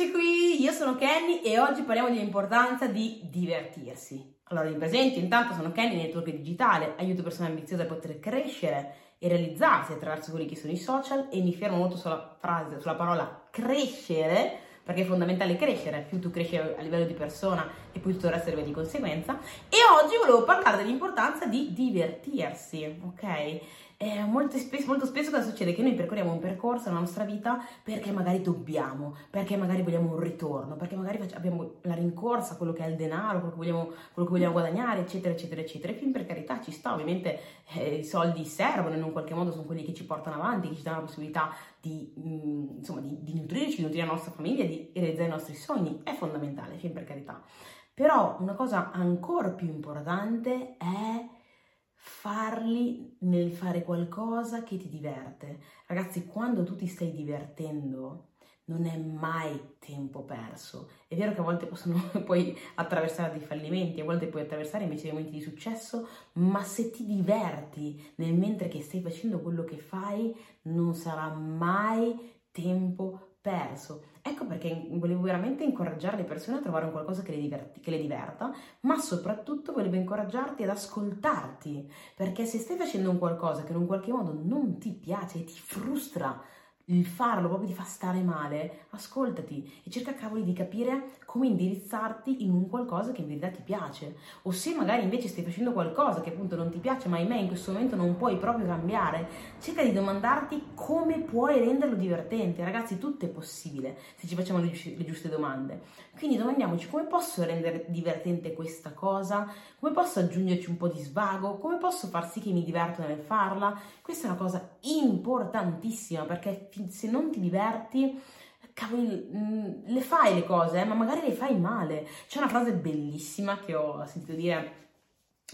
Eccoci qui, io sono Kenny e oggi parliamo dell'importanza di divertirsi. Allora, mi presento, intanto sono Kenny, network digitale, aiuto persone ambiziose a poter crescere e realizzarsi attraverso quelli che sono i social e mi fermo molto sulla frase, sulla parola crescere, perché è fondamentale crescere, più tu cresci a livello di persona e poi tutto il resto arriva di conseguenza. E oggi volevo parlare dell'importanza di divertirsi, ok? Eh, molto, spesso, molto spesso cosa succede? Che noi percorriamo un percorso nella nostra vita perché magari dobbiamo, perché magari vogliamo un ritorno, perché magari abbiamo la rincorsa, quello che è il denaro, quello che vogliamo, quello che vogliamo guadagnare, eccetera, eccetera, eccetera. E fin per carità ci sta, ovviamente eh, i soldi servono in un qualche modo, sono quelli che ci portano avanti, che ci danno la possibilità di, mh, mm, insomma, di, di nutrirci, di nutrire la nostra famiglia, di realizzare i nostri sogni. È fondamentale, fin per carità. Però una cosa ancora più importante è farli nel fare qualcosa che ti diverte. Ragazzi, quando tu ti stai divertendo, non è mai tempo perso. È vero che a volte possono poi attraversare dei fallimenti, a volte puoi attraversare invece dei momenti di successo, ma se ti diverti nel mentre che stai facendo quello che fai, non sarà mai tempo perso. Ecco perché volevo veramente incoraggiare le persone a trovare un qualcosa che le, diverti, che le diverta, ma soprattutto volevo incoraggiarti ad ascoltarti, perché se stai facendo un qualcosa che in un qualche modo non ti piace e ti frustra, il farlo proprio ti fa stare male, ascoltati e cerca cavoli di capire come indirizzarti in un qualcosa che in verità ti piace. O se magari invece stai facendo qualcosa che appunto non ti piace, ma ahimè in questo momento non puoi proprio cambiare, cerca di domandarti come puoi renderlo divertente. Ragazzi, tutto è possibile se ci facciamo le giuste, domande. Quindi domandiamoci come posso rendere divertente questa cosa, come posso aggiungerci un po' di svago, come posso far sì che mi diverto nel farla. Questa è una cosa importantissima perché se non ti diverti, cavoli, mm, le fai le cose, eh, ma magari le fai male. C'è una frase bellissima che ho sentito dire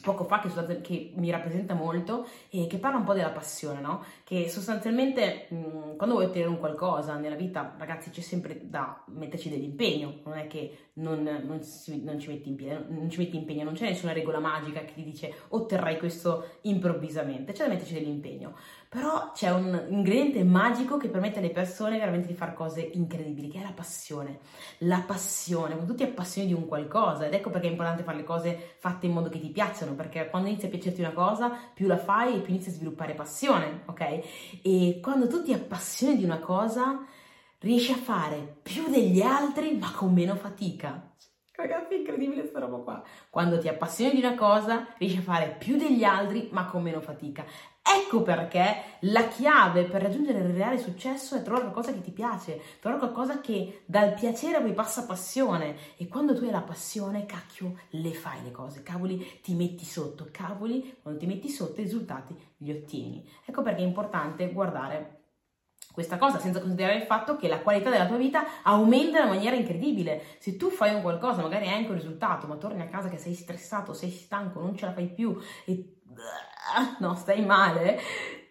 poco fa che, che, mi rappresenta molto e che parla un po' della passione, no? Che sostanzialmente mh, mm, quando vuoi ottenere un qualcosa nella vita, ragazzi, c'è sempre da metterci dell'impegno, non è che non, non, si, non, ci metti impegno, non ci metti impegno, non c'è nessuna regola magica che ti dice otterrai questo improvvisamente, c'è da metterci dell'impegno. Però c'è un ingrediente magico che permette alle persone veramente di fare cose incredibili, che è la passione. La passione, quando tu ti appassioni di un qualcosa, ed ecco perché è importante fare le cose fatte in modo che ti piacciono, perché quando inizia a piacerti una cosa, più la fai e più inizi a sviluppare passione, ok? E quando tu ti appassioni di una cosa, riesci a fare più degli altri, ma con meno fatica. Ragazzi, è incredibile questa roba qua. Quando ti appassioni di una cosa, riesci a fare più degli altri, ma con meno fatica. Ecco perché la chiave per raggiungere il reale successo è trovare qualcosa che ti piace, trovare qualcosa che dal piacere poi passa passione. E quando tu hai la passione, cacchio, le fai le cose, cavoli, ti metti sotto, cavoli, quando ti metti sotto i risultati li ottieni. Ecco perché è importante guardare questa cosa senza considerare il fatto che la qualità della tua vita aumenta in maniera incredibile. Se tu fai un qualcosa, magari hai anche un risultato, ma torni a casa che sei stressato, sei stanco, non ce la fai più e no, stai male,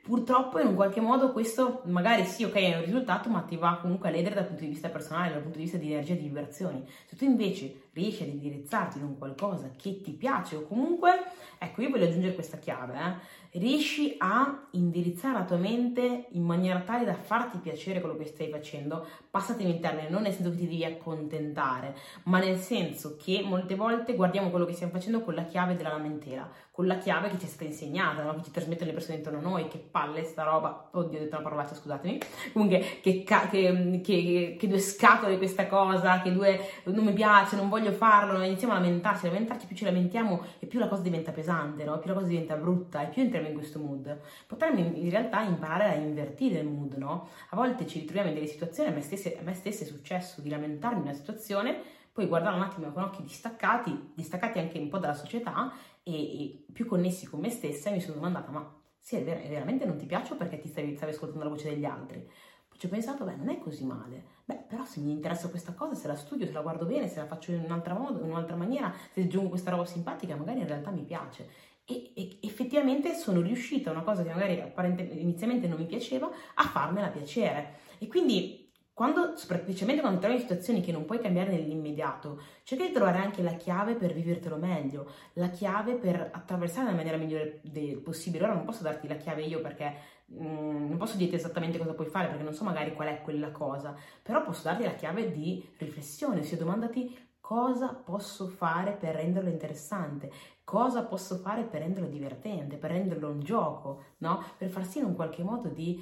purtroppo in un qualche modo questo magari sì, ok, è un risultato, ma ti va comunque a ledere dal punto di vista personale, dal punto di vista di energia e di vibrazioni. Se tu invece riesci ad indirizzarti in un qualcosa che ti piace o comunque, ecco, io voglio aggiungere questa chiave, eh, riesci a indirizzare la tua mente in maniera tale da farti piacere quello che stai facendo, passatemi in termini, non nel senso che ti devi accontentare, ma nel senso che molte volte guardiamo quello che stiamo facendo con la chiave della lamentela, con la chiave che ci è stata insegnata, no? che ci trasmettono le persone intorno a noi, che palle sta roba, oddio ho detto una parolaccia scusatemi, comunque che, ca- che, che, che due scatole questa cosa, che due non mi piace, non voglio farlo, iniziamo a lamentarci, a lamentarci più ci lamentiamo e più la cosa diventa pesante, no? più la cosa diventa brutta e più entriamo in questo mood. Potremmo in realtà imparare a invertire il mood, no? A volte ci ritroviamo in delle situazioni, a me, stesse, a me stessa è successo di lamentarmi in una situazione, poi guardare un attimo con occhi distaccati, distaccati anche un po' dalla società e, e più connessi con me stessa e mi sono domandata ma sì, è ver- veramente non ti piace perché ti stavi, stavi ascoltando la voce degli altri? Ci ho pensato, beh, non è così male. Beh, però se mi interessa questa cosa, se la studio, se la guardo bene, se la faccio in un'altra modo, in un'altra maniera, se aggiungo questa roba simpatica, magari in realtà mi piace. E, e, effettivamente sono riuscita, una cosa che magari inizialmente non mi piaceva, a farmela piacere. E quindi quando, specialmente quando trovi situazioni che non puoi cambiare nell'immediato, cerca di trovare anche la chiave per vivertelo meglio, la chiave per attraversare nella maniera migliore possibile. Ora non posso darti la chiave io perché mm, non posso dirti esattamente cosa puoi fare perché non so magari qual è quella cosa, però posso darti la chiave di riflessione, ossia domandati cosa posso fare per renderlo interessante, cosa posso fare per renderlo divertente, per renderlo un gioco, no? Per far sì in un qualche modo di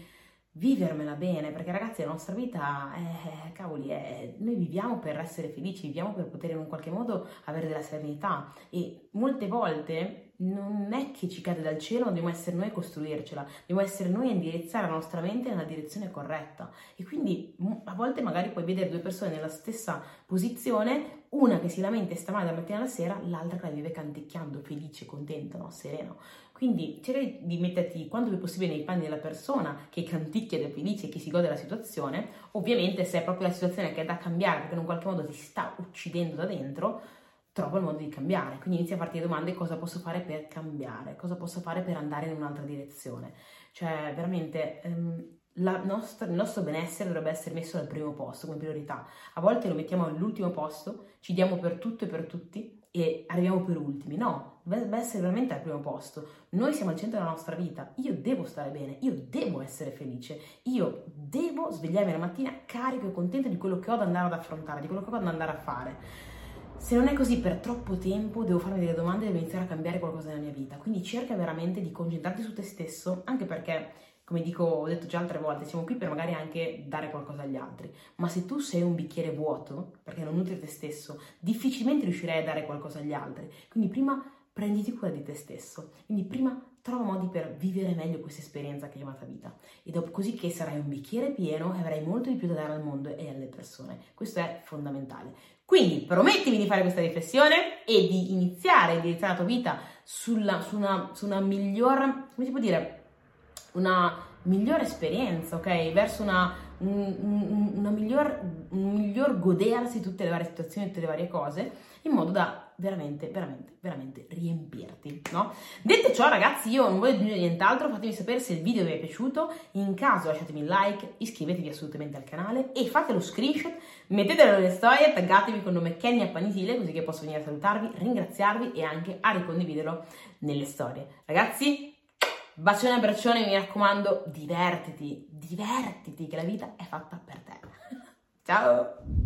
vivermela bene, perché ragazzi la nostra vita, eh, cavoli, è, noi viviamo per essere felici, viviamo per poter in un qualche modo avere della serenità. E molte volte non è che ci cade dal cielo, dobbiamo essere noi a costruircela, dobbiamo essere noi a indirizzare la nostra mente nella direzione corretta. E quindi a volte magari puoi vedere due persone nella stessa posizione, una che si lamenta e sta male dalla mattina alla sera, l'altra che la vive canticchiando, felice, contento, no? sereno. Quindi cerca di metterti quanto più possibile nei panni della persona che canticchia ed è felice che si gode della situazione. Ovviamente se è proprio la situazione che è da cambiare perché in un qualche modo ti sta uccidendo da dentro, trova il modo di cambiare. Quindi inizia a farti le domande cosa posso fare per cambiare, cosa posso fare per andare in un'altra direzione. Cioè, veramente, ehm, nostra, il nostro benessere dovrebbe essere messo al primo posto come priorità. A volte lo mettiamo all'ultimo posto, ci diamo per tutto e per tutti e arriviamo per ultimi. No, dovrebbe essere veramente al primo posto. Noi siamo al centro della nostra vita. Io devo stare bene, io devo essere felice, io devo svegliarmi la mattina carico e contento di quello che ho da andare ad affrontare, di quello che ho da andare a fare. Se non è così per troppo tempo, devo farmi delle domande e devo iniziare a cambiare qualcosa nella mia vita. Quindi cerca veramente di concentrarti su te stesso, anche perché, come dico, ho detto già altre volte, siamo qui per magari anche dare qualcosa agli altri. Ma se tu sei un bicchiere vuoto, perché non nutri te stesso, difficilmente riuscirai a dare qualcosa agli altri. Quindi prima prenditi cura di te stesso. Quindi prima trova modi per vivere meglio questa esperienza chiamata vita. E dopo così che sarai un bicchiere pieno e avrai molto di più da dare al mondo e alle persone. Questo è fondamentale. Quindi promettimi di fare questa riflessione e di iniziare a indirizzare la tua vita sulla, su, una, su una miglior, come si può dire, una migliore esperienza, ok? Verso una, un, una miglior, un miglior godersi tutte le varie situazioni, tutte le varie cose, in modo da veramente, veramente, veramente riempirti, no? Detto ciò, ragazzi, io non voglio aggiungere nient'altro, fatemi sapere se il video vi è piaciuto, in caso lasciatemi un like, iscrivetevi assolutamente al canale e fate lo screenshot, mettetelo nelle storie, taggatevi con nome Kenny Appanisile, così che posso venire a salutarvi, ringraziarvi e anche a ricondividerlo nelle storie. Ragazzi, bacione e abbraccione, mi raccomando, divertiti, divertiti, che la vita è fatta per te. Ciao!